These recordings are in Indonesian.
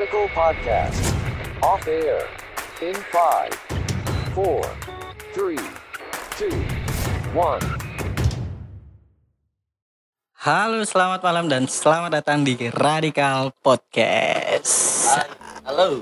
Radical Podcast. Off air. In 5, 4, 3, 2, 1. Halo, selamat malam dan selamat datang di Radikal Podcast. Halo.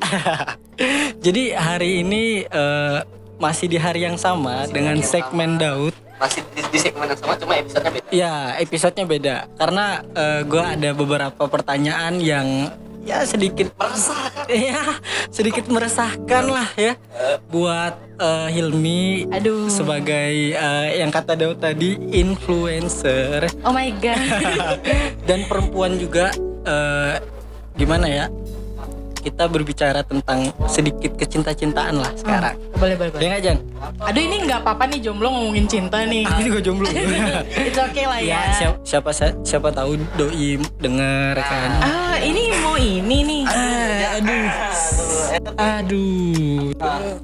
Jadi hari ini eh, masih di hari yang sama dengan segmen Daud. Masih di, di segmen yang sama cuma episodenya beda. Ya, episodenya beda karena eh, gua ada beberapa pertanyaan yang ya sedikit Meresahkan. ya sedikit meresahkan lah ya buat eh, Hilmi Aduh. sebagai eh, yang kata Daud tadi influencer Oh my god. dan perempuan juga eh, gimana ya kita berbicara tentang sedikit kecinta-cintaan lah sekarang boleh boleh boleh. ya nggak Jan? Aduh ini nggak apa-apa nih jomblo ngomongin cinta nih. Aku juga jomblo It's okay lah ya. ya siapa, siapa siapa tahu doi denger kan Ah ini mau ini nih. Ah, aduh aduh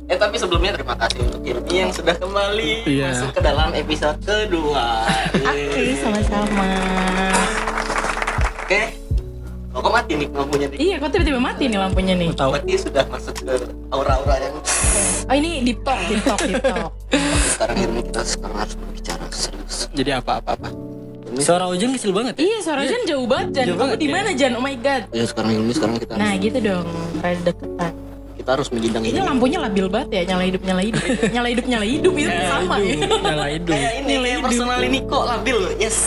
Eh tapi sebelumnya terima kasih untuk Irmi yang sudah kembali Iya. masuk ke dalam episode kedua. Oke sama-sama. Oke. Oh, kok mati nih lampunya nih? Iya kok tiba-tiba mati nih lampunya nih. tahu Berarti sudah masuk ke aura-aura yang Oh ini deep talk deep talk deep talk. sekarang Irmi kita sekarang harus berbicara serius. jadi apa apa apa Irmi, suara hujan kecil banget ya Iya suara Jan jauh banget Jan. Jauh Kamu banget, di ya. mana Jan? Oh my god. ya sekarang Irmi sekarang kita Nah harus, gitu dong. Rada deketan. kita harus menyidang Ini ini. lampunya labil banget ya nyala hidup nyala hidup. nyala hidup nyala hidup itu sama ya. nyala hidup Kayak ini kayak personal ini kok labil. Yes.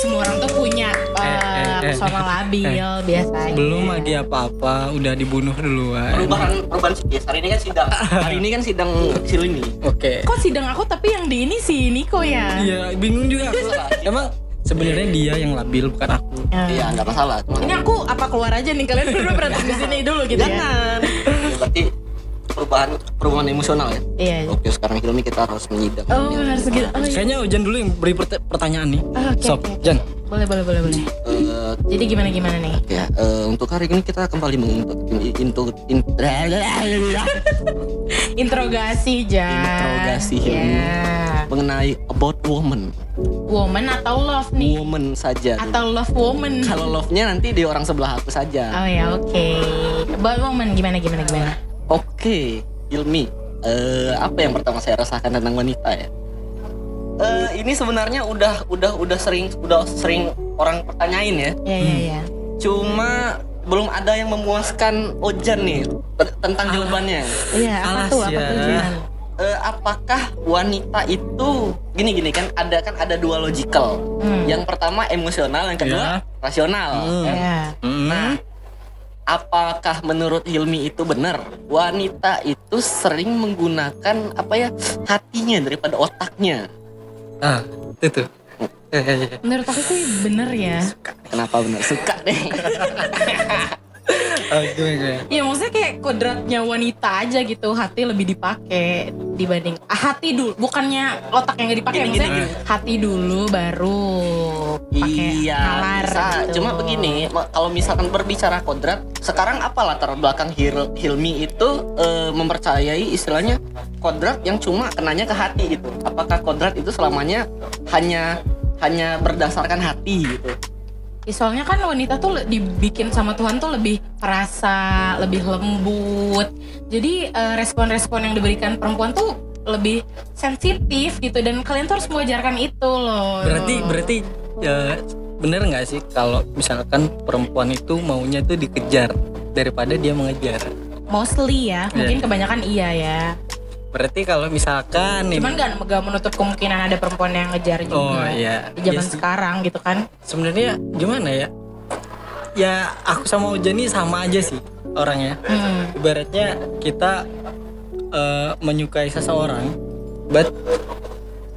Semua orang tuh punya Eh, eh, eh. personal labil biasanya. belum lagi apa-apa udah dibunuh duluan Perubahan perubahan yes, hari ini kan sidang. Hari ini kan sidang kecil ini. oke Kok sidang aku tapi yang di ini si Niko ya? Iya, bingung juga aku. Emang sebenarnya dia yang labil bukan aku. Ya. Iya, nggak masalah. Cuma Ini aku apa keluar aja nih kalian berdua berantem di sini dulu gitu ya? jangan. Ya, berarti perubahan perubahan emosional ya. Iya. Oke, sekarang Hilmi kita harus menyidang. Oh harus gitu. Oh, iya. Kayaknya Jan dulu yang beri pertanyaan nih. Ah, oke, Sob, oke. Jan. Boleh boleh boleh boleh. Eh, Jadi gimana gimana nih? ya, eh, untuk hari ini kita kembali mengintu into, in- Interogasi Jan. Interogasi, Hilmi. Ya. mengenai about woman. Woman atau love nih? Woman saja. Atau love woman? Kalau love-nya nanti di orang sebelah aku saja. Oh ya oke. About woman gimana gimana gimana? Oke, Ilmi. Eh, apa yang pertama saya rasakan tentang wanita ya? Eh, ini sebenarnya udah udah udah sering udah sering orang pertanyain ya. Ya ya ya. Cuma belum ada yang memuaskan Ojan nih tentang jawabannya. Iya apa Alas tuh apa ya. tuh Jan? Eh, apakah wanita itu gini gini kan ada kan ada dua logical. Hmm. Yang pertama emosional, yang kedua rasional. Hmm. Ya. Hmm. Nah, apakah menurut Hilmi itu benar? Wanita itu sering menggunakan apa ya hatinya daripada otaknya. Ah, itu tuh. Menurut aku sih bener ya. Kenapa benar suka deh? Oh, gimana, gimana? Ya maksudnya kayak kodratnya wanita aja gitu hati lebih dipakai dibanding ah, hati dulu bukannya otak yang gak dipakai Gini, maksudnya gini, hati dulu baru pakai iya, nalar bisa. gitu. Cuma begini, kalau misalkan berbicara kodrat, sekarang apa latar belakang Hil- Hilmi itu eh, mempercayai istilahnya kodrat yang cuma kenanya ke hati gitu. Apakah kodrat itu selamanya hanya hanya berdasarkan hati gitu? Ya, soalnya kan wanita tuh dibikin sama Tuhan tuh lebih perasa, lebih lembut. Jadi eh, respon-respon yang diberikan perempuan tuh lebih sensitif gitu dan kalian tuh harus mengajarkan itu loh. Berarti berarti ya, bener nggak sih kalau misalkan perempuan itu maunya tuh dikejar daripada dia mengejar. mostly ya, mungkin kebanyakan iya ya. Berarti kalau misalkan Cuman gak, gak menutup kemungkinan ada perempuan yang ngejar juga Oh iya. di zaman Yes. sekarang gitu kan. sebenarnya gimana ya? Ya aku sama Ujan nih sama aja sih orangnya. Hmm. Ibaratnya kita eh, menyukai seseorang, but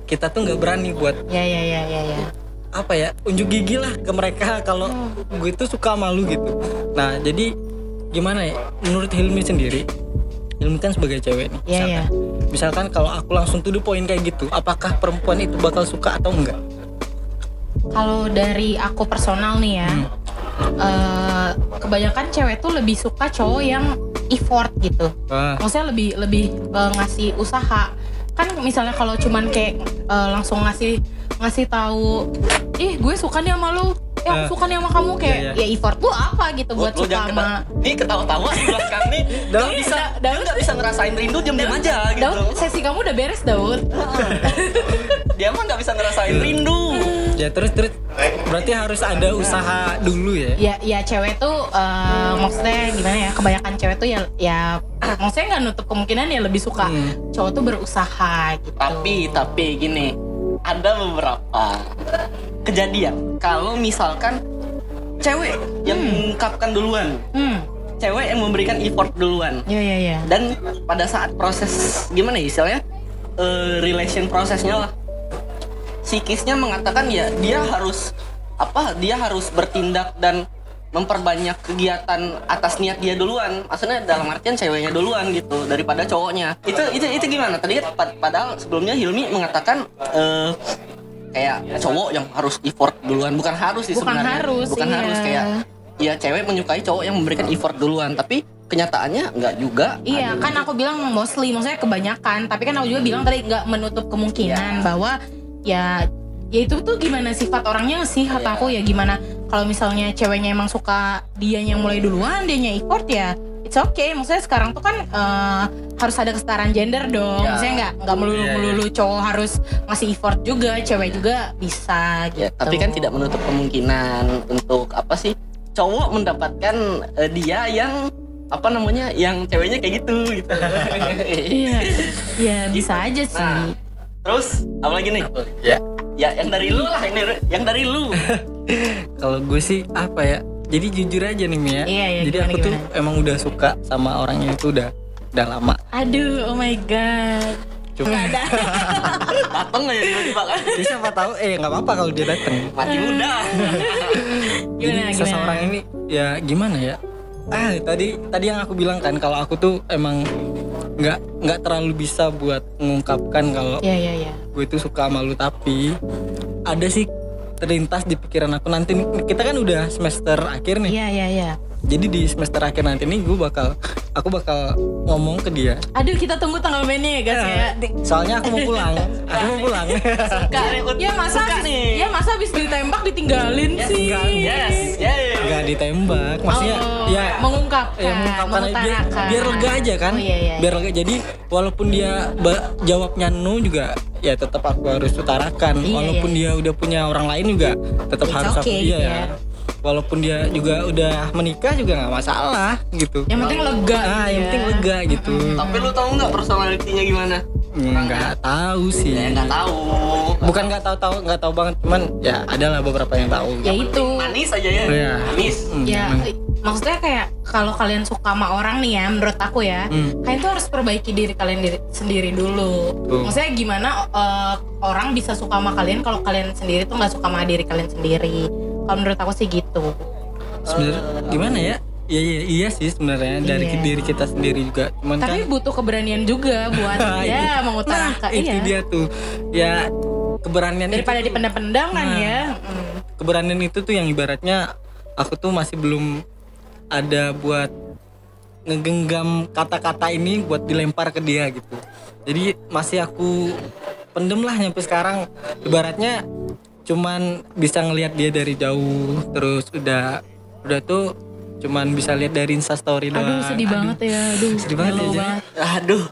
kita tuh nggak berani buat Ya ya ya ya ya. apa ya unjuk gigi lah ke mereka kalau gue tuh suka malu gitu. Nah jadi gimana ya? Menurut Hilmi sendiri, Hilmi kan sebagai cewek nih. Ya misalkan. ya. Misalkan kalau aku langsung to the point kayak gitu, apakah perempuan itu bakal suka atau enggak? Kalau dari aku personal nih ya, eh, kebanyakan cewek tuh lebih suka cowok yang effort gitu. Wah, Maksudnya lebih lebih eh, ngasih usaha. Kan misalnya kalau cuman kayak eh, langsung ngasih ngasih tahu, ih gue suka nih sama lu, eh aku suka nih sama kamu. Kayak Iya, ya effort lu apa gitu Lu- buat lu suka sama Nih ketawa-tawa di belakang nih. Daud Dia bisa, Daud- nggak bisa ngerasain rindu diam-diam aja gitu. Daud sesi kamu udah beres Daud. Dia mah nggak bisa ngerasain rindu. ya terus terus. Berarti harus ada usaha dulu ya? Ya ya cewek tuh eh, maksudnya gimana ya kebanyakan cewek tuh ya ya maksudnya nggak nutup kemungkinan ya lebih suka Hmm. cowok tuh berusaha gitu. Tapi tapi gini, ada beberapa kejadian. Kalau misalkan cewek yang mengungkapkan duluan, hmm. Cewek yang memberikan effort duluan. ya ya ya. Dan pada saat proses gimana ya istilahnya? Eh, relation prosesnya lah, psikisnya mengatakan ya dia harus apa? Dia harus bertindak dan memperbanyak kegiatan atas niat dia duluan. Maksudnya dalam artian ceweknya duluan gitu daripada cowoknya. Itu itu itu gimana? Tadi kan pad- padahal sebelumnya Hilmi mengatakan eh, kayak cowok yang harus effort duluan, bukan harus sih Bukan sebenarnya. harus, bukan iya. harus kayak ya cewek menyukai cowok yang memberikan effort duluan, tapi kenyataannya nggak juga. Iya kan aku bilang mostly maksudnya kebanyakan tapi kan aku juga bilang tadi nggak menutup kemungkinan bahwa ya ya itu tuh gimana sifat orangnya sih kata aku ya gimana kalau misalnya ceweknya emang suka dia yang mulai duluan dia effort ya it's okay maksudnya sekarang tuh kan eh, harus ada kesetaraan gender dong Ya. maksudnya nggak nggak melulu Iya, iya. melulu cowok harus ngasih effort juga cewek juga bisa gitu Ya, tapi kan tidak menutup kemungkinan untuk apa sih cowok mendapatkan eh, dia yang apa namanya yang ceweknya kayak gitu gitu. iya ya bisa aja sih Nah, terus apa lagi nih? ya Ya yang dari lu lah, yang dari, yang dari lu. kalau gue sih apa ya jadi jujur aja nih Mia Iya, iya, jadi gimana, aku tuh gimana? emang udah suka sama orangnya itu udah udah lama aduh oh my god cuma ada Dateng aja tiba-tiba kan. ya siapa tahu eh nggak apa-apa kalau dia dateng Mati muda. jadi Gimana, seseorang gimana? ini ya gimana ya ah tadi tadi yang aku bilang kan kalau aku tuh emang nggak nggak terlalu bisa buat mengungkapkan kalau ya ya ya. gue itu suka sama lu tapi ada sih terlintas di pikiran aku. Nanti kita kan udah semester akhir nih. Iya iya iya. Jadi di semester akhir nanti nih gue bakal aku bakal ngomong ke dia Aduh kita tunggu tanggal mainnya ya guys ya. soalnya aku mau pulang aku mau pulang Kak, ya masa Suka abis, nih. ya masa habis ditembak ditinggalin sih. enggak, Yes, yes. nggak ditembak maksudnya Oh, ya mengungkapkan, ya mengungkapkan aja, biar, lega aja kan Oh, iya, iya, biar lega jadi walaupun dia ba- jawabnya no juga ya tetap aku harus utarakan Iya, walaupun iya. dia udah punya orang lain juga tetap It's harus aku okay, iya gitu ya ya. Walaupun dia juga udah menikah juga nggak masalah gitu Yang penting lega. ah gitu yang ya. penting lega gitu Tapi lu tahu nggak personalitinya gimana? nggak tahu sih Ya nggak tahu. bukan nggak tahu tahu nggak tahu banget cuman ya adalah beberapa yang tahu Ya itu. Manis aja ya. Iya. Manis. Hmm, Ya, emang. maksudnya kayak kalau kalian suka sama orang nih ya, menurut aku ya, Hmm. kalian tuh harus perbaiki diri kalian diri, sendiri dulu. Betul. Maksudnya gimana eh, orang bisa suka sama kalian kalau kalian sendiri tuh nggak suka sama diri kalian sendiri. Kalau menurut aku sih gitu. sebenarnya gimana ya Iya iya iya sih sebenarnya dari Iya. diri kita sendiri juga cuman Tapi kan butuh keberanian juga buat ya mengutarakan. Nah, itu iya. dia tuh ya keberanian Daripada itu, dipendam-pendam kan Nah. ya. Mm. keberanian itu tuh yang ibaratnya aku tuh masih belum ada buat ngegenggam kata-kata ini buat dilempar ke dia gitu jadi masih aku pendem lah nyampe sekarang ibaratnya cuman bisa ngelihat dia dari jauh terus udah udah tuh cuman bisa lihat dari instastory doang Aduh sedih banget ya. Aduh. sedih banget ya, Jay. Aduh.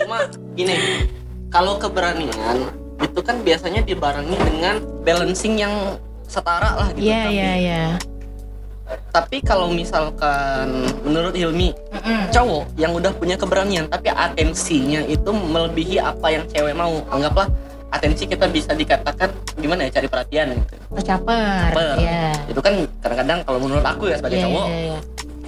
Cuma gini, kalau keberanian itu kan biasanya dibarengi dengan balancing yang setara lah gitu. Iya Tapi- iya iya. Tapi kalau misalkan menurut Hilmi, Mm-mm. cowok yang udah punya keberanian tapi atensinya itu melebihi apa yang cewek mau. Anggaplah atensi kita bisa dikatakan gimana ya cari perhatian gitu. Tercaper. Caper. Iya. Itu kan kadang-kadang kalau menurut aku ya sebagai Iya, cowok, iya, iya.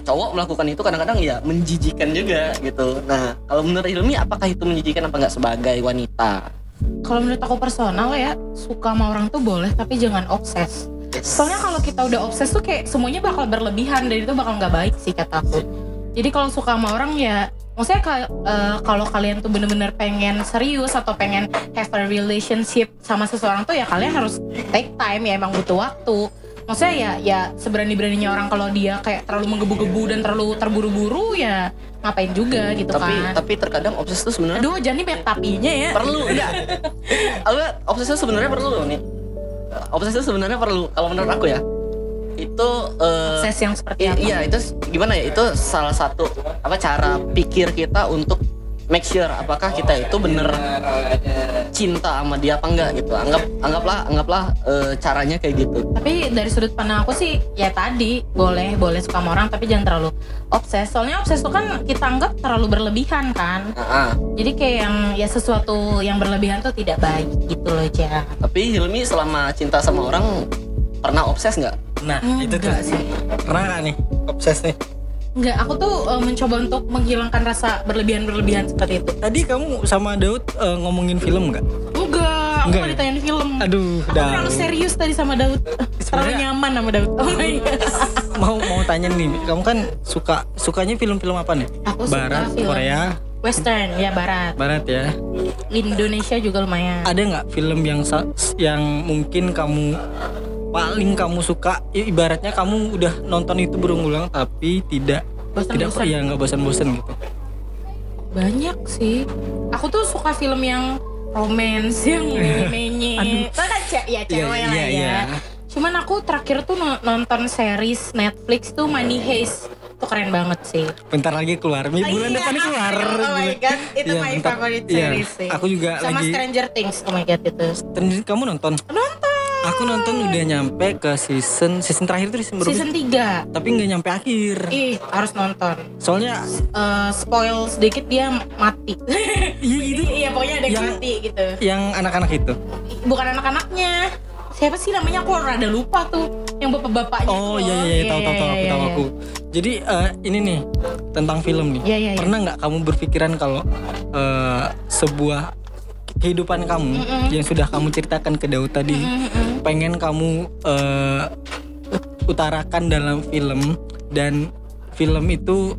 cowok melakukan itu kadang-kadang ya menjijikan juga gitu. Nah, kalau menurut Hilmi apakah itu menjijikan apa nggak sebagai wanita? Kalau menurut aku personal ya, suka sama orang tuh boleh tapi jangan obses. Soalnya kalau kita udah obses tuh kayak semuanya bakal berlebihan dan itu bakal nggak baik sih kata aku. Jadi kalau suka sama orang ya, maksudnya eh, kalau kalian tuh bener-bener pengen serius atau pengen have a relationship sama seseorang tuh ya kalian harus take time ya emang butuh waktu. Maksudnya ya ya seberani-beraninya orang kalau dia kayak terlalu menggebu-gebu dan terlalu terburu-buru ya ngapain juga gitu tapi kan. tapi terkadang obses itu sebenarnya Aduh, nih banyak tapinya ya. perlu enggak? Obses itu sebenarnya perlu nih. Obses itu sebenarnya perlu kalau menurut aku ya. Itu Akses yang seperti apa? iya itu gimana ya? Itu salah satu apa cara pikir kita untuk make sure apakah kita itu bener cinta sama dia apa enggak gitu. Anggap anggaplah anggaplah eh, caranya kayak gitu. Tapi dari sudut pandang aku sih ya tadi boleh boleh suka sama orang tapi jangan terlalu obses. Soalnya obses itu kan kita anggap terlalu berlebihan kan. Ah. Jadi kayak yang ya sesuatu yang berlebihan tuh tidak baik gitu loh ja. Tapi Hilmi selama cinta sama orang pernah obses nggak? Nah, itu tuh sih. Pernah nggak nih obses nih? Enggak, aku tuh eh, mencoba untuk menghilangkan rasa berlebihan-berlebihan seperti itu. Tadi kamu sama Daud eh, ngomongin film nggak? Enggak, aku Enggak mau ya? ditanyain film. Aduh, Aku Daud. terlalu serius tadi sama Daud. Terlalu nyaman sama Daud. Oh my god. Mau mau tanya nih, kamu kan suka sukanya film-film apa nih? Aku suka Barat, film. Korea, Western ya barat. Barat ya. Indonesia juga lumayan. Ada nggak film yang yang mungkin kamu paling kamu suka i- ibaratnya kamu udah nonton itu berulang tapi tidak tidak Bosan-bosan. ya nggak bosan-bosan gitu Banyak sih. Aku tuh suka film yang romance, yang menye-menye. Kan ya cewek Iya, lah iya, ya. iya. Cuman aku terakhir tuh no- nonton series Netflix tuh Money Heist. Itu keren banget sih. bentar lagi keluar Mi- bulan Iya. depan keluar Oh my god, itu Iya, my bentar. favorite Iya, series sih. aku juga Sama lagi Stranger Things. Oh my god itu. Kamu nonton Nonton. Aku nonton udah nyampe ke season season terakhir tuh season berapa Season 3. tapi nggak nyampe akhir Ih, harus nonton. soalnya Eh, spoil sedikit dia mati. iya gitu iya, pokoknya ada yang mati gitu. yang anak-anak itu Bukan anak-anaknya. Siapa sih namanya? Aku rada lupa tuh. Yang bapak-bapaknya. oh itu iya iya iya, tahu tahu tahu aku iya, tahu iya. aku jadi eh, ini nih tentang film nih Iya, iya, iya. pernah nggak kamu berpikiran kalau eh, sebuah kehidupan kamu yang sudah kamu ceritakan ke Daud tadi pengen kamu eh, utarakan dalam film dan film itu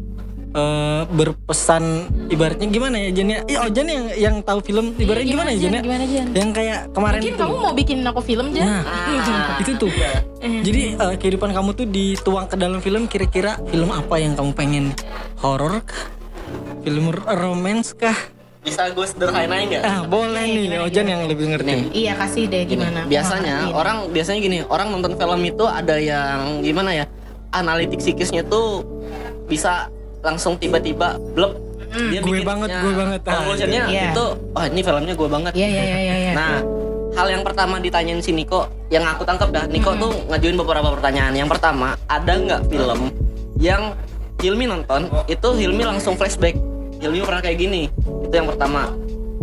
eh, berpesan ibaratnya gimana ya Jan ya? Iya, oh, Jan yang yang tahu film ibaratnya Iya, gimana, ya Jan ya? Gimana Jan? Yang kayak kemarin Mungkin itu. kamu mau bikin aku film Jan? Nah, itu tuh. Jadi eh, kehidupan kamu tuh dituang ke dalam film kira-kira film apa yang kamu pengen? Horor kah? Film romance kah? Bisa gue sederhanain nggak? Ah, boleh nih, Ojan yang lebih ngerti. Iya kasih deh gimana? biasanya Mau orang biasanya gini orang nonton film itu ada yang gimana ya analitik psikisnya tuh bisa langsung tiba-tiba blep dia Gue bikin banget, ya, gue banget. Ah, conclusionnya iya. itu oh ini filmnya gue banget Iya iya iya iya. iya. nah hal yang pertama ditanyain si Niko yang aku tangkap dah Niko tuh ngajuin beberapa pertanyaan yang pertama ada nggak film yang Hilmi nonton itu Hilmi langsung flashback Hilmi pernah kayak gini. Itu yang pertama.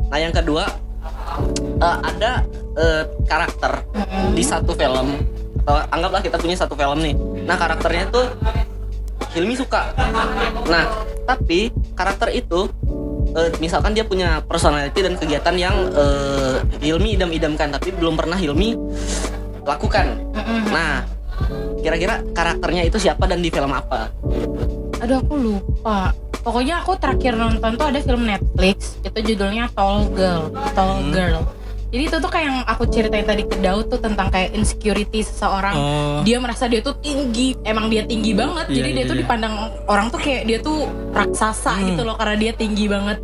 Nah yang kedua eh, ada eh, karakter di satu film. Atau anggaplah kita punya satu film nih. Nah karakternya tuh Hilmi suka. Nah tapi karakter itu eh, misalkan dia punya personality dan kegiatan yang eh, Hilmi idam-idamkan tapi belum pernah Hilmi lakukan. Nah kira-kira karakternya itu siapa dan di film apa? Aduh aku lupa. Pokoknya aku terakhir nonton tuh ada film Netflix. Itu judulnya Tall Girl. Tall Girl. Jadi itu tuh kayak yang aku ceritain tadi ke Daud tuh tentang kayak insecurity seseorang. Oh. Dia merasa dia tuh tinggi. Emang dia tinggi banget. Iya, Jadi dia iya, tuh iya. dipandang orang tuh kayak dia tuh raksasa Hmm. gitu loh karena dia tinggi banget.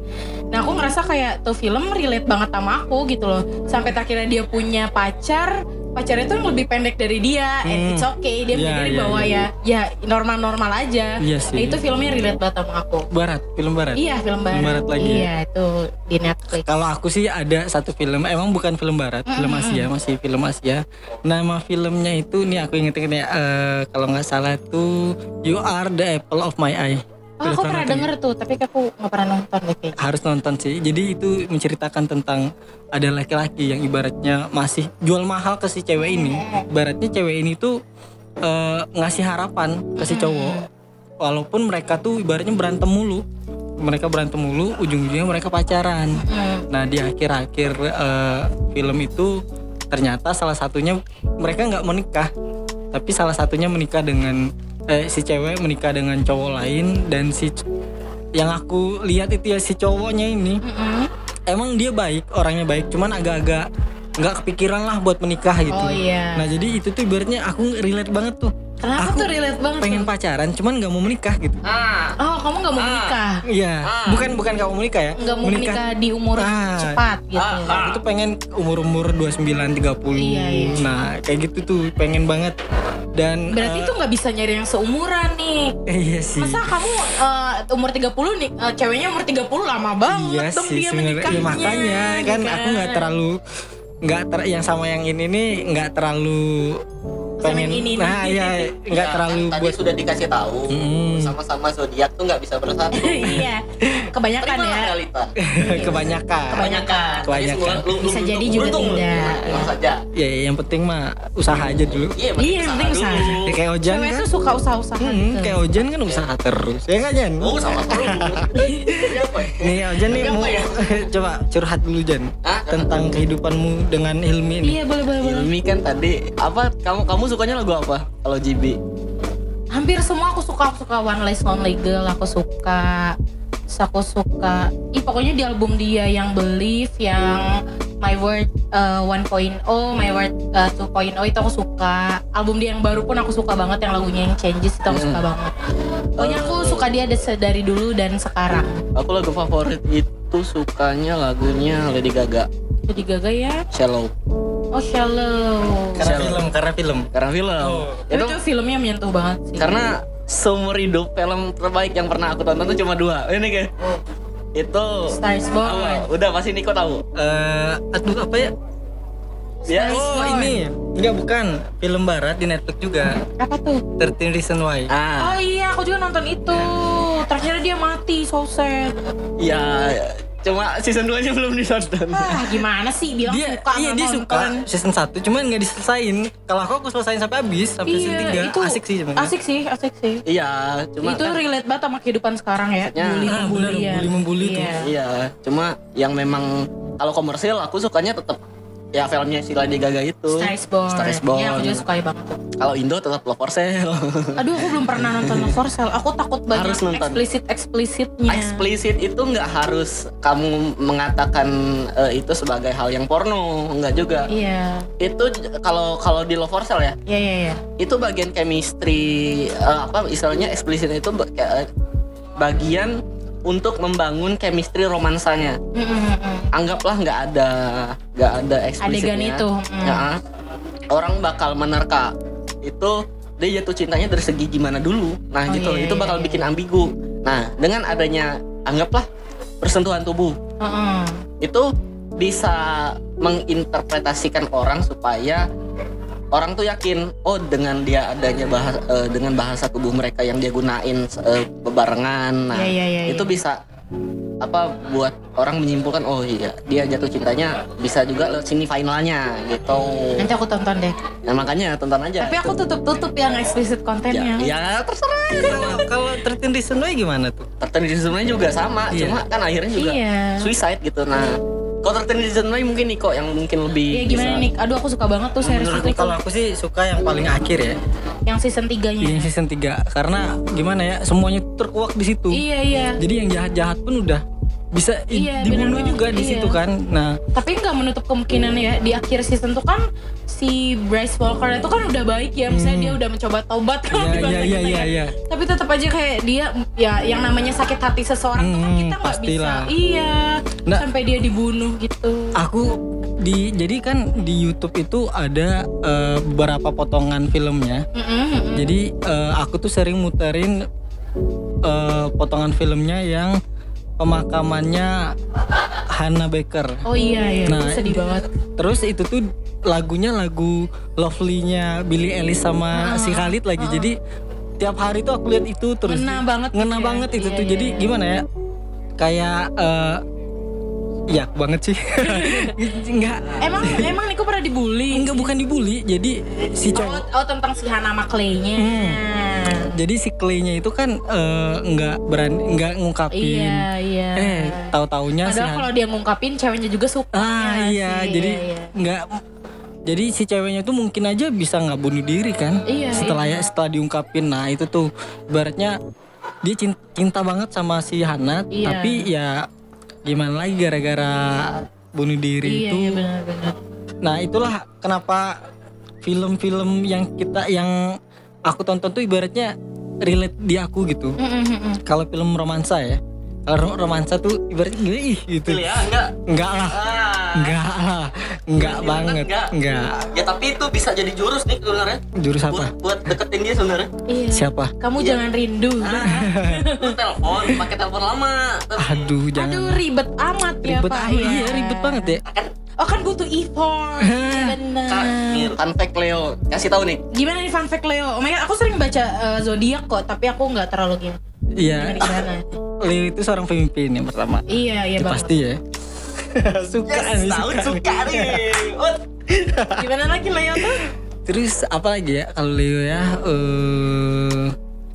Nah aku ngerasa kayak tuh film relate banget sama aku gitu loh. Sampai akhirnya dia punya pacar. Pacarnya tuh lebih pendek dari dia. And Hmm. it's okay. Dia Iya, mikir iya, bahwa iya. ya ya normal-normal aja. Iya sih. Nah, itu filmnya relate banget sama aku. Barat, film barat. Iya, film barat. barat lagi ya? Iya, itu di Netflix. Kalau aku sih ada satu film, emang bukan film barat, film Asia, masih film Asia. Nama filmnya itu nih aku ingetin ya, eh, kalau nggak salah tuh You Are the Apple of My Eye. Oh, aku pernah denger tuh, tapi aku nggak pernah nonton deh kayaknya. harus nonton sih. Jadi itu menceritakan tentang ada laki-laki yang ibaratnya masih jual mahal ke si cewek ini. Ibaratnya cewek ini tuh eh, ngasih harapan ke si cowok. Walaupun mereka tuh ibaratnya berantem mulu. Mereka berantem mulu, ujung-ujungnya mereka pacaran. Hmm. Nah di akhir-akhir eh, film itu ternyata salah satunya mereka nggak menikah, tapi salah satunya menikah dengan eh, si cewek menikah dengan cowok lain dan si yang aku lihat itu ya si cowoknya ini Mm-mm. emang dia baik orangnya baik, cuman agak-agak nggak kepikiran lah buat menikah gitu. Oh iya. Nah jadi itu tuh ibaratnya aku relate banget tuh. Kenapa aku tuh relate banget? Pengen tuh? pacaran, cuman nggak mau menikah gitu. ah Oh, kamu nggak mau Ah. menikah? Iya, bukan bukan kamu mau menikah ya? Nggak mau menikah di umur Ah. cepat gitu. Ah, Aku tuh pengen umur-umur 29 30. Iya, iya. Nah, kayak gitu tuh pengen banget. dan Berarti eh, itu nggak bisa nyari yang seumuran nih. iya sih Masa kamu eh, umur 30 nih, eh, ceweknya umur 30 lama banget iya dong sih dia sebenarnya menikahnya. ya, makanya kan gitu aku nggak terlalu nggak ter yang sama yang ini nih nggak terlalu Pengen ini nih. nah iya nggak Ya, terlalu kan tadi buat sudah dikasih tahu Hmm. sama-sama zodiak tuh nggak bisa bersatu iya, kebanyakan ya. realita kebanyakan Kebanyakan. Kebanyakan. Jadi lu- lu Bisa jadi juga beruntung. tidak. Tenang saja ya yang penting mah usaha aja dulu iya yang penting usaha. dulu. Ya, kayak Ojan Cewek kan tuh suka usaha-usaha Hmm, gitu. kayak Ojan kan usaha terus ya nggak Jan oh sama terus Siapa ya? nih Ojan nih mau ya? coba curhat dulu Jan tentang kehidupanmu dengan Hilmi ini Iya, boleh boleh boleh. Ilmi kan tadi apa kamu kamu sukanya lagu apa? Kalau GB Hampir semua aku suka, aku suka One Less Lonely Girl, aku suka Terus aku suka. Ih pokoknya di album dia yang Believe Yang My Word uh, 1.0 My Word uh, 2.0 itu aku suka. Album dia yang baru pun aku suka banget Yang lagunya yang Changes itu aku suka banget. Pokoknya aku suka dia dari dulu dan sekarang. Aku lagu favorit itu sukanya lagunya Lady Gaga. Jadi Gaga ya. Shallow Oh Shallow. Karena Siapa? film karena film. Karena film. Oh. itu Itu filmnya menyentuh banget sih. karena seumur hidup film terbaik yang pernah aku tonton tuh cuma dua. Ini kayak itu Star is Born apa? udah pasti Niko tahu. Eh, aduh apa ya? Ya. Oh ini. Enggak bukan. Film barat di Netflix juga. Apa tuh? 13 Reason Why. Ah. Oh iya, aku juga nonton itu. Terakhir dia mati, so sad. ya cuma season 2 nya belum ditonton Ah, gimana sih bilang dia suka iya dia nonton. suka season 1 cuman nggak diselesain kalau aku aku selesain sampai habis sampai Iya, season 3 itu asik sih sebenarnya Asik sih, asik sih. iya cuma itu kan- relate banget sama kehidupan sekarang ya. Ya. Bully Ah, bener, pembulian. bully membuli tuh. Iya. Iya, cuma yang memang kalau komersil aku sukanya tetap ya filmnya si Lady Gaga itu. Star is Born. Star is Born. Iya, aku juga suka banget. Kalau Indo tetap Love for Sale. Aduh, aku belum pernah nonton Love for Sale. Aku takut banyak Harus nonton. eksplisit eksplisitnya. Eksplisit itu nggak harus kamu mengatakan eh, itu sebagai hal yang porno, nggak juga. Iya, Itu j- kalau kalau di Love for Sale ya, iya, iya. iya. itu bagian chemistry eh, apa istilahnya eksplisit itu eh, bagian untuk membangun chemistry romansanya. Anggaplah nggak ada nggak ada eksplisitnya. Adegan itu, mm. Ya, orang bakal menerka itu dia jatuh cintanya dari segi gimana dulu. Nah Oh, gitu, iya, itu iya, bakal iya. bikin ambigu. Nah dengan adanya anggaplah persentuhan tubuh Heeh. itu bisa menginterpretasikan orang supaya orang tuh yakin oh dengan dia adanya bahasa dengan bahasa tubuh mereka yang dia gunain eh, bebarengan nah Iya, iya, iya, itu iya. bisa apa buat orang menyimpulkan oh iya dia jatuh cintanya bisa juga lewat sini finalnya gitu Nanti aku tonton deh. nah makanya tonton aja Tapi aku tutup-tutup yang eksplisit ya, kontennya. ya terserah kalau kalau 13 Reason Why gimana tuh tertentu sebenarnya juga sama Iya. cuma kan akhirnya juga Iya. suicide gitu nah kalau tertentu sebenarnya mungkin Niko yang mungkin lebih Iya gimana bisa- nih? Aduh aku suka banget tuh series menurut itu kalau aku sih suka yang paling akhir ya yang season 3-nya. di season 3 karena gimana ya semuanya terkuak di situ Iya iya. jadi yang jahat-jahat pun udah bisa Iya, dibunuh bener juga banget, di iya. situ kan nah Tapi nggak menutup kemungkinan ya di akhir season tuh kan si Bryce Walker itu kan udah baik ya, misalnya dia udah mencoba taubat Hmm. Iya, iya, iya, kita iya, ya. iya. Tapi tetap aja kayak dia ya yang namanya sakit hati seseorang tuh kan Hmm, kita nggak bisa. Iya. Nah. sampai dia dibunuh gitu. aku di jadi kan di YouTube itu ada eh, beberapa potongan filmnya Mm-mm, mm-mm. jadi eh, aku tuh sering muterin eh, potongan filmnya yang pemakamannya Hannah Baker Oh iya iya, Nah, sedih banget. Terus itu tuh lagunya lagu Lovely-nya Billie Eilish sama si Khalid lagi. Jadi tiap hari tuh aku lihat itu terus Ngena banget gitu ngena ya. banget itu Iya, tuh. iya, Jadi iya. gimana ya? Kayak eh ya banget sih. enggak Emang emang Niko pernah dibully? enggak bukan dibully. Jadi si Oh, cowok oh tentang si Hannah McClay-nya. Hmm. Jadi si Clay-nya itu kan eh, enggak berani enggak ngungkapin. Iya iya. Eh, tahu-taunya Padahal kalau dia ngungkapin ceweknya juga suka. Ah ya iya, sih? jadi Iya, iya. nggak jadi si ceweknya tuh mungkin aja bisa nggak bunuh diri kan? Iya, Setelah iya. ya setelah diungkapin, nah itu tuh ibaratnya dia cinta, cinta banget sama si Hana, Iya. tapi ya gimana lagi gara-gara bunuh diri Iya itu. iya benar-benar. Nah itulah kenapa film-film yang kita yang aku tonton tuh ibaratnya relate di aku gitu. Mm, mm, mm, mm. Kalau film romansa ya, kalau romansa tuh ibaratnya gini ih gitu. ya enggak Enggak lah. ah Enggak lah, enggak banget, Enggak. enggak. Ya tapi itu bisa jadi jurus nih sebenarnya. Jurus Buat, apa? buat deketin dia sebenarnya. Iya. Siapa? Kamu Iya. jangan rindu. Lu telepon, pakai telepon lama. Aduh, jangan. Aduh ribet amat ya ribet Pak. amat, iya ribet banget ya. Kan Oh kan butuh effort. Kak, Benar. nih, fun fact Leo, kasih tahu nih. Gimana nih fun fact Leo? Oh my God, aku sering baca eh, zodiak kok, tapi aku nggak terlalu gini. Iya? Leo itu seorang pemimpin yang pertama. Iya, iya Itu banget. pasti ya. suka nih, tahu suka. suka nih. Gimana lagi Leo tuh? Terus apa lagi ya kalau Leo ya? eh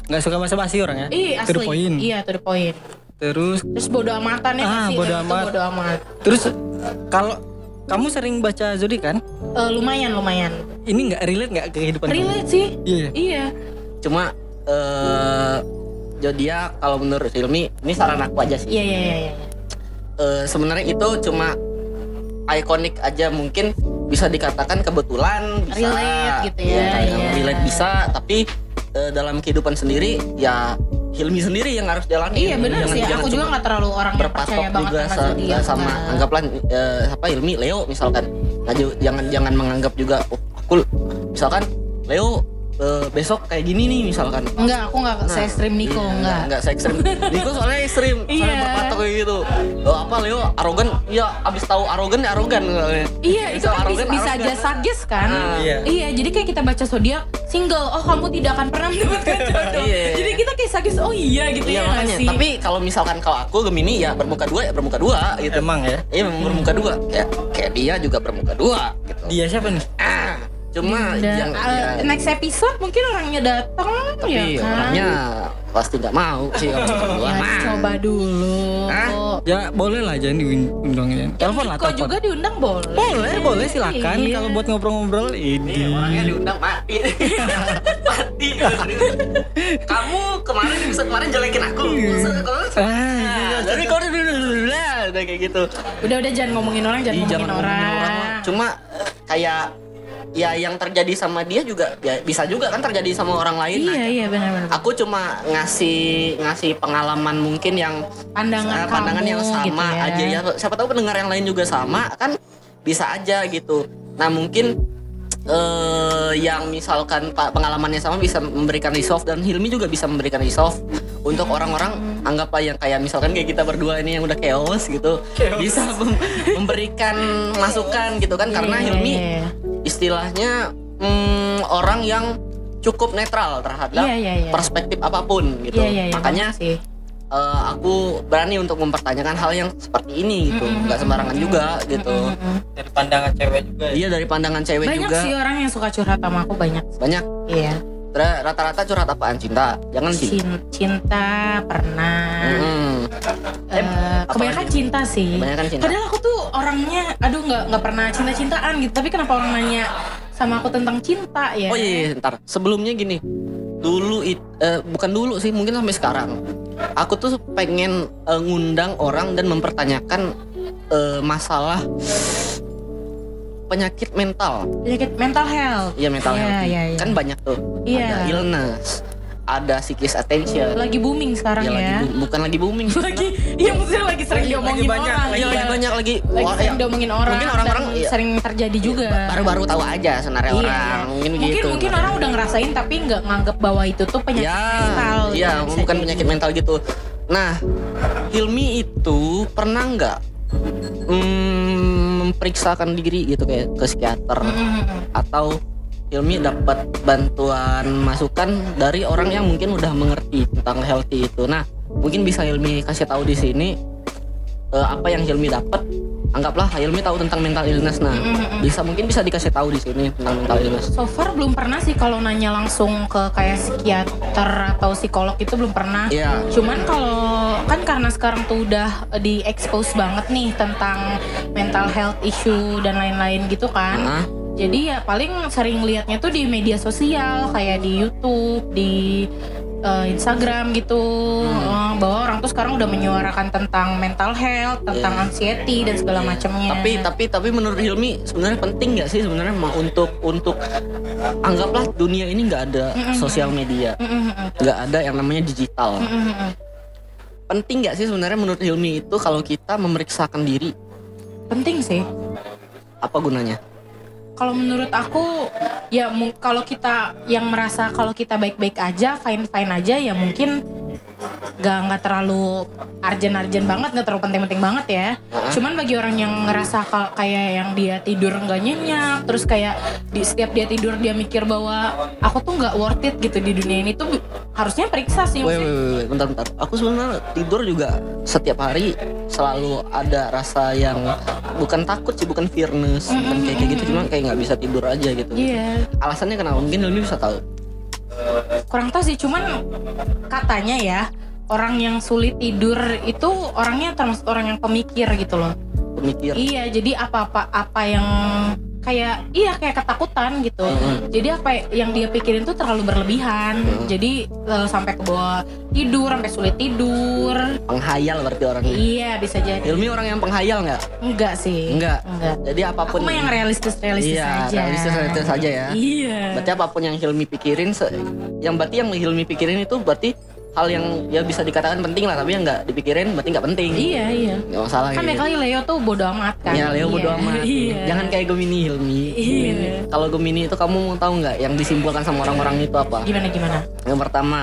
nggak suka basa-basi orang ya. To the asli. point. Iya, to the point. Terus Terus bodo amatan ya Ah, bodo tuh amat. bodo amat. terus kalau kamu sering baca zodiak kan? Eh, lumayan, lumayan. Ini nggak relate nggak ke kehidupan kamu? Relate sih. Iya. Iya. Cuma eh zodiak kalau menurut Hilmi, ini saran aku aja sih. Iya, iya, iya, iya. Eh, sebenarnya itu cuma ikonik aja mungkin bisa dikatakan kebetulan bisa Relate gitu ya, Iya, iya. relate bisa tapi eh, dalam kehidupan sendiri ya Hilmi sendiri yang harus jalani Iya benar sih. Aku juga nggak terlalu orang yang percaya banget juga sama sa- zodiak. sama Nggak. anggaplah eh, apa Hilmi Leo misalkan Nah, jangan jangan menganggap juga oh, aku misalkan Leo eh, besok kayak gini nih misalkan Enggak, aku nggak se ekstrim Niko, Iya, enggak. enggak se ekstrim Niko soalnya ekstrim soalnya Iya. berpatok kayak gitu oh, apa Leo arogan ya abis tahu arogan ya arogan. Iya, itu Bisa kan arogan, bisa, arogan. aja suggest kan? Ah. Iya. jadi kayak kita baca zodiak single, oh kamu tidak akan pernah mendapatkan jodoh. Iya. Jadi kita kayak suggest, oh iya gitu Iya ya makanya sih? tapi kalau misalkan kalau aku Gemini ya bermuka dua ya bermuka dua gitu Emang ya? Iya memang bermuka dua kayak kayak dia juga bermuka dua gitu Dia siapa nih? ah cuma Dan, yang uh, ya, next episode mungkin orangnya datang tapi ya kan? orangnya pasti nggak mau sih kalau Ya, coba dulu. Hah? Ya boleh lah jangan diundang ya. Telepon lah telepon. juga diundang boleh. Boleh, boleh silakan Iya. kalau buat ngobrol-ngobrol Iya, ini. orangnya diundang mati mati kamu kemarin bisa kemarin jelekin aku Ah, Nah, tapi kau dulu udah kayak gitu Udah udah jangan ngomongin orang, jangan Ih, ngomongin jangan orang. ngomongin orang. Cuma eh, kayak ya yang terjadi sama dia juga ya, bisa juga kan terjadi sama orang lain. Nah, Iya iya benar-benar. Aku cuma ngasih ngasih pengalaman mungkin yang Pandangan eh, pandangan kamu yang sama gitu ya. aja ya. Siapa tahu pendengar yang lain juga sama kan bisa aja gitu. Nah mungkin eh yang misalkan pak pengalamannya sama bisa memberikan resolve dan Hilmi juga bisa memberikan resolve untuk orang-orang anggaplah yang kayak misalkan kayak kita berdua ini yang udah chaos gitu bisa mem- memberikan masukan gitu kan karena Iya, Hilmi iya. Istilahnya mm, orang yang cukup netral terhadap Iya, iya, iya. perspektif apa pun gitu Iya iya iya. makanya sih. eh, aku berani untuk mempertanyakan hal yang seperti ini gitu nggak sembarangan juga gitu Mm-mm. Dari pandangan cewek juga. iya dari pandangan cewek Banyak juga sih orang yang suka curhat sama aku banyak. banyak Iya. Ra- rata-rata curhat apaan cinta jangan cinta Cin- cinta pernah. Eh, apalagi? kebanyakan cinta sih. Kebanyakan cinta. Padahal aku tuh orangnya, aduh nggak nggak pernah cinta-cintaan gitu. Tapi kenapa orang nanya sama aku tentang cinta ya? oh iya, iya ntar sebelumnya gini dulu it, eh, bukan dulu sih mungkin sampai sekarang aku tuh pengen eh, ngundang orang dan mempertanyakan eh, masalah penyakit mental Penyakit mental health. Iya mental Iya, health iya, iya. kan banyak tuh Iya. ada illness ada psikis attention Lagi booming sekarang ya, ya. lagi bu- bukan lagi booming lagi iya maksudnya lagi sering Lagi- diomongin lagi banyak, orang Iya, iya. lagi banyak lagi lagi Wah, sering ya, diomongin orang mungkin orang-orang iya, sering terjadi juga baru-baru tahu aja sebenarnya Iya. orang mungkin mungkin begitu mungkin orang udah ngerasain tapi nggak nganggap bahwa itu tuh penyakit ya mental iya gitu, bisa bukan penyakit mental gitu nah Hilmi itu pernah nggak mm, memeriksakan diri gitu kayak ke psikiater Mm-mm. atau Hilmi dapat bantuan masukan dari orang yang mungkin udah mengerti tentang healthy itu. Nah, mungkin bisa Hilmi kasih tahu di sini eh, apa yang Hilmi dapat. Anggaplah Hilmi tahu tentang mental illness. Nah, bisa mungkin bisa dikasih tahu di sini tentang mental illness. So far belum pernah sih kalau nanya langsung ke kayak psikiater atau psikolog itu belum pernah. Iya. Cuman kalau kan karena sekarang tuh udah di expose banget nih tentang mental health issue dan lain-lain gitu kan. Nah, Jadi ya paling sering liatnya tuh di media sosial kayak di YouTube, di eh, Instagram gitu Hmm. Eh, bahwa orang tuh sekarang udah menyuarakan tentang mental health, tentang Iya. anxiety dan segala macamnya. tapi tapi tapi menurut Hilmi sebenarnya penting nggak sih sebenarnya untuk untuk anggaplah dunia ini nggak ada sosial media, nggak ada yang namanya digital. Mm-mm-mm. Penting nggak sih sebenarnya menurut Hilmi itu kalau kita memeriksakan diri penting sih. apa gunanya Kalau menurut aku ya kalau kita yang merasa kalau kita baik-baik aja, fine-fine aja ya mungkin nggak nggak terlalu arjen-arjen banget, nggak terlalu penting-penting banget ya. Cuman bagi orang yang ngerasa ka- kayak yang dia tidur nggak nyenyak, terus kayak di setiap dia tidur dia mikir bahwa aku tuh nggak worth it gitu di dunia ini tuh harusnya periksa sih. Wait, wait, wait, wait, bentar, bentar. Aku sebenarnya tidur juga setiap hari selalu ada rasa yang bukan takut sih, bukan fearness, bukan kayak kayak gitu, cuma kayak nggak bisa tidur aja gitu. Iya. Alasannya kenapa? Mungkin Hilmi bisa tahu. kurang tahu sih cuman katanya ya orang yang sulit tidur itu orangnya termasuk orang yang pemikir gitu loh Pemikir. iya jadi apa-apa apa yang kayak iya kayak ketakutan gitu Mm-mm. jadi apa yang dia pikirin tuh terlalu berlebihan Mm. jadi eh, sampai ke bawah tidur sampai sulit tidur Penghayal berarti orangnya. iya bisa jadi Hilmi orang yang penghayal nggak? enggak sih Enggak. enggak Jadi aku apa pun mah yang realistis realistis Iya, aja realistis realistis aja ya. iya Berarti apa pun yang Hilmi pikirin, yang berarti yang Hilmi pikirin itu berarti hal yang ya bisa dikatakan penting lah, tapi yang nggak dipikirin berarti nggak penting. iya iya Nggak masalah kan gitu. ya kali Leo tuh bodo amat kan Ya Leo bodo Iya. amat. iya Jangan kayak Gemini Hilmi. Iya. Kalau Gemini itu kamu mau tahu nggak yang disimpulkan sama orang-orang itu apa? gimana gimana Yang pertama,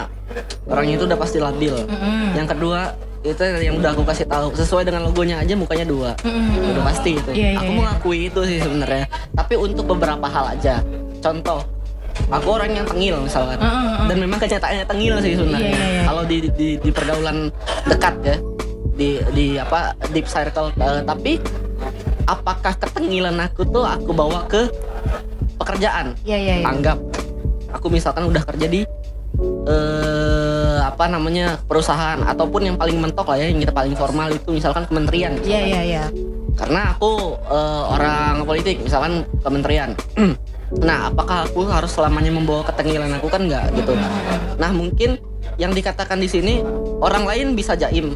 orangnya itu udah pasti labil. Mm-mm. Yang kedua, itu yang udah aku kasih tahu sesuai dengan logonya aja mukanya dua. Mm-mm. Udah pasti itu. Iya, iya, aku iya. mengakui itu sih sebenarnya. Tapi untuk beberapa hal aja. Contoh, aku orang yang tengil misalkan. Mm, mm, mm. Dan memang kenyataannya tengil sih sebenarnya. Iya, iya, iya. Kalau di, di di pergaulan dekat ya, di di apa deep circle. eh, tapi apakah ketengilan aku tuh aku bawa ke pekerjaan? Iya iya iya. Anggap aku misalkan udah kerja di eh apa namanya perusahaan ataupun yang paling mentok lah ya yang kita paling formal itu misalkan kementerian Iya iya iya. karena aku eh, orang politik misalkan kementerian nah apakah aku harus selamanya membawa ketengilan aku? Kan nggak gitu. Nah mungkin yang dikatakan di sini orang lain bisa jaim.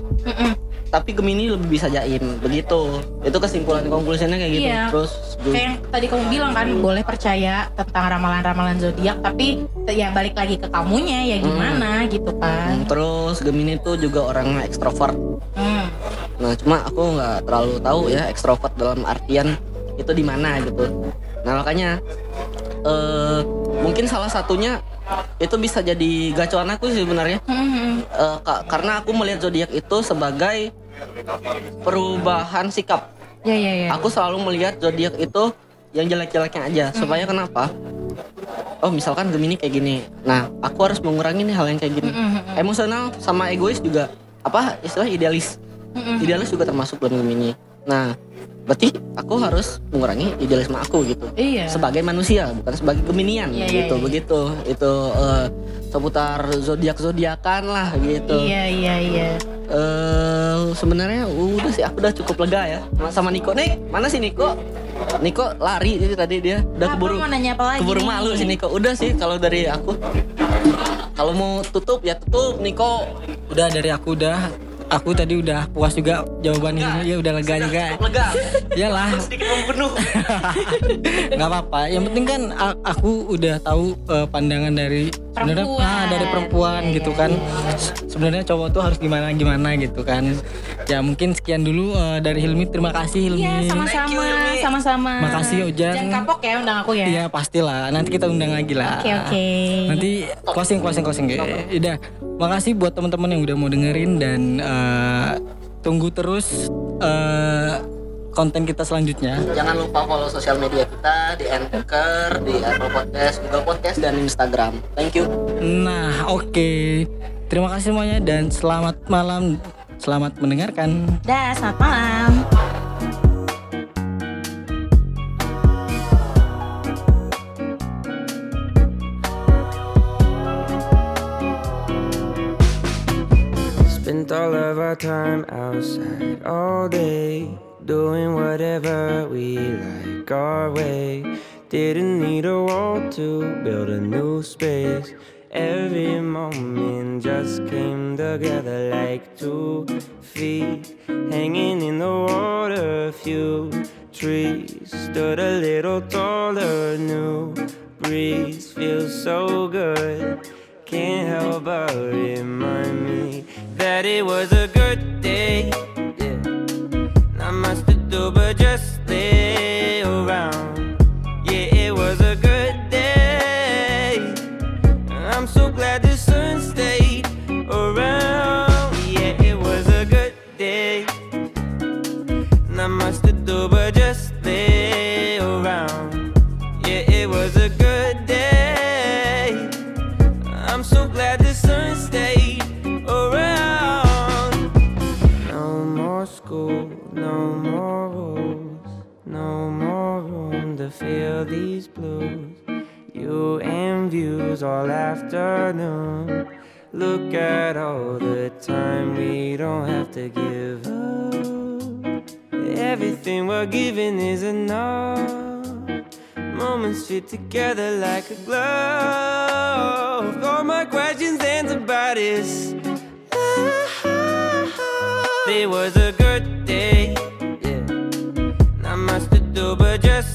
Tapi Gemini lebih bisa jaim. Begitu. Itu kesimpulan konklusinya kayak gitu. Iya. terus Kayak yang tadi kamu bilang kan boleh percaya tentang ramalan-ramalan zodiak tapi ya balik lagi ke kamunya ya gimana gitu kan. Hmm, terus Gemini itu juga orang ekstrovert. Hmm. Nah, cuma aku nggak terlalu tahu ya ekstrovert dalam artian itu di mana gitu. Nah, makanya eh mungkin salah satunya itu bisa jadi gacuan aku sih sebenarnya. Hmm. Ka- karena aku melihat zodiak itu sebagai perubahan sikap. Ya ya ya. Aku selalu melihat zodiak itu yang jelek-jeleknya aja. Supaya kenapa? Oh, misalkan Gemini kayak gini. Nah, aku harus mengurangi nih hal yang kayak gini. Mm-mm. Emosional sama egois juga apa istilah idealis Mm-mm. idealis juga termasuk dalam Gemini. Nah, berarti aku harus mengurangi idealisme aku gitu. Iya. Sebagai manusia, bukan sebagai Geminian Iya, iya, gitu. iya. Begitu. Itu eh, seputar zodiak-zodiakan lah gitu. Iya iya iya. Eh sebenarnya udah sih aku udah cukup lega ya sama Niko. Nih, mana sih Niko? Niko lari jadi tadi dia udah Apa keburu mau nanya apa lagi? keburu nih? malu sih Niko. Udah sih kalau dari aku. Kalau mau tutup ya tutup Niko. Udah dari aku udah aku tadi udah puas juga jawaban ini ya udah lega juga. Lega. Iyalah, Sedikit membunuh. nggak apa-apa. Yang penting kan aku udah tahu eh, pandangan dari sebenarnya Perempuan. ah, dari perempuan Iya, gitu iya, kan. iya. Sebenarnya cowok tuh harus gimana gimana gitu kan. Ya mungkin sekian dulu eh, dari Hilmi. Terima kasih Hilmi. Iya sama-sama sama-sama. Makasih, Ojan. Jangan kapok ya undang aku ya. Iya pastilah. Nanti kita undang lagi lah. Oke oke. Nanti closing closing closing ya. Udah. Makasih buat teman-teman yang udah mau dengerin dan eh, tunggu terus eh, konten kita selanjutnya. Jangan lupa follow sosial media kita di Anchor, di Apple Podcast, Google Podcast, dan Instagram. Thank you. Nah, oke. Terima kasih semuanya dan selamat malam. Selamat mendengarkan. Dah, selamat malam. Spent all of our time outside all day, doing whatever we like our way. Didn't need a wall to build a new space. Every moment just came together like two feet hanging in the water. Few trees stood a little taller. New breeze feels so good. Can't help but remind me that it was a good day but just stay around. Good time, we don't have to give up. Everything we're giving is enough. Moments fit together like a glove. All my questions answered by this. It was a good day. Yeah. Not much to do but just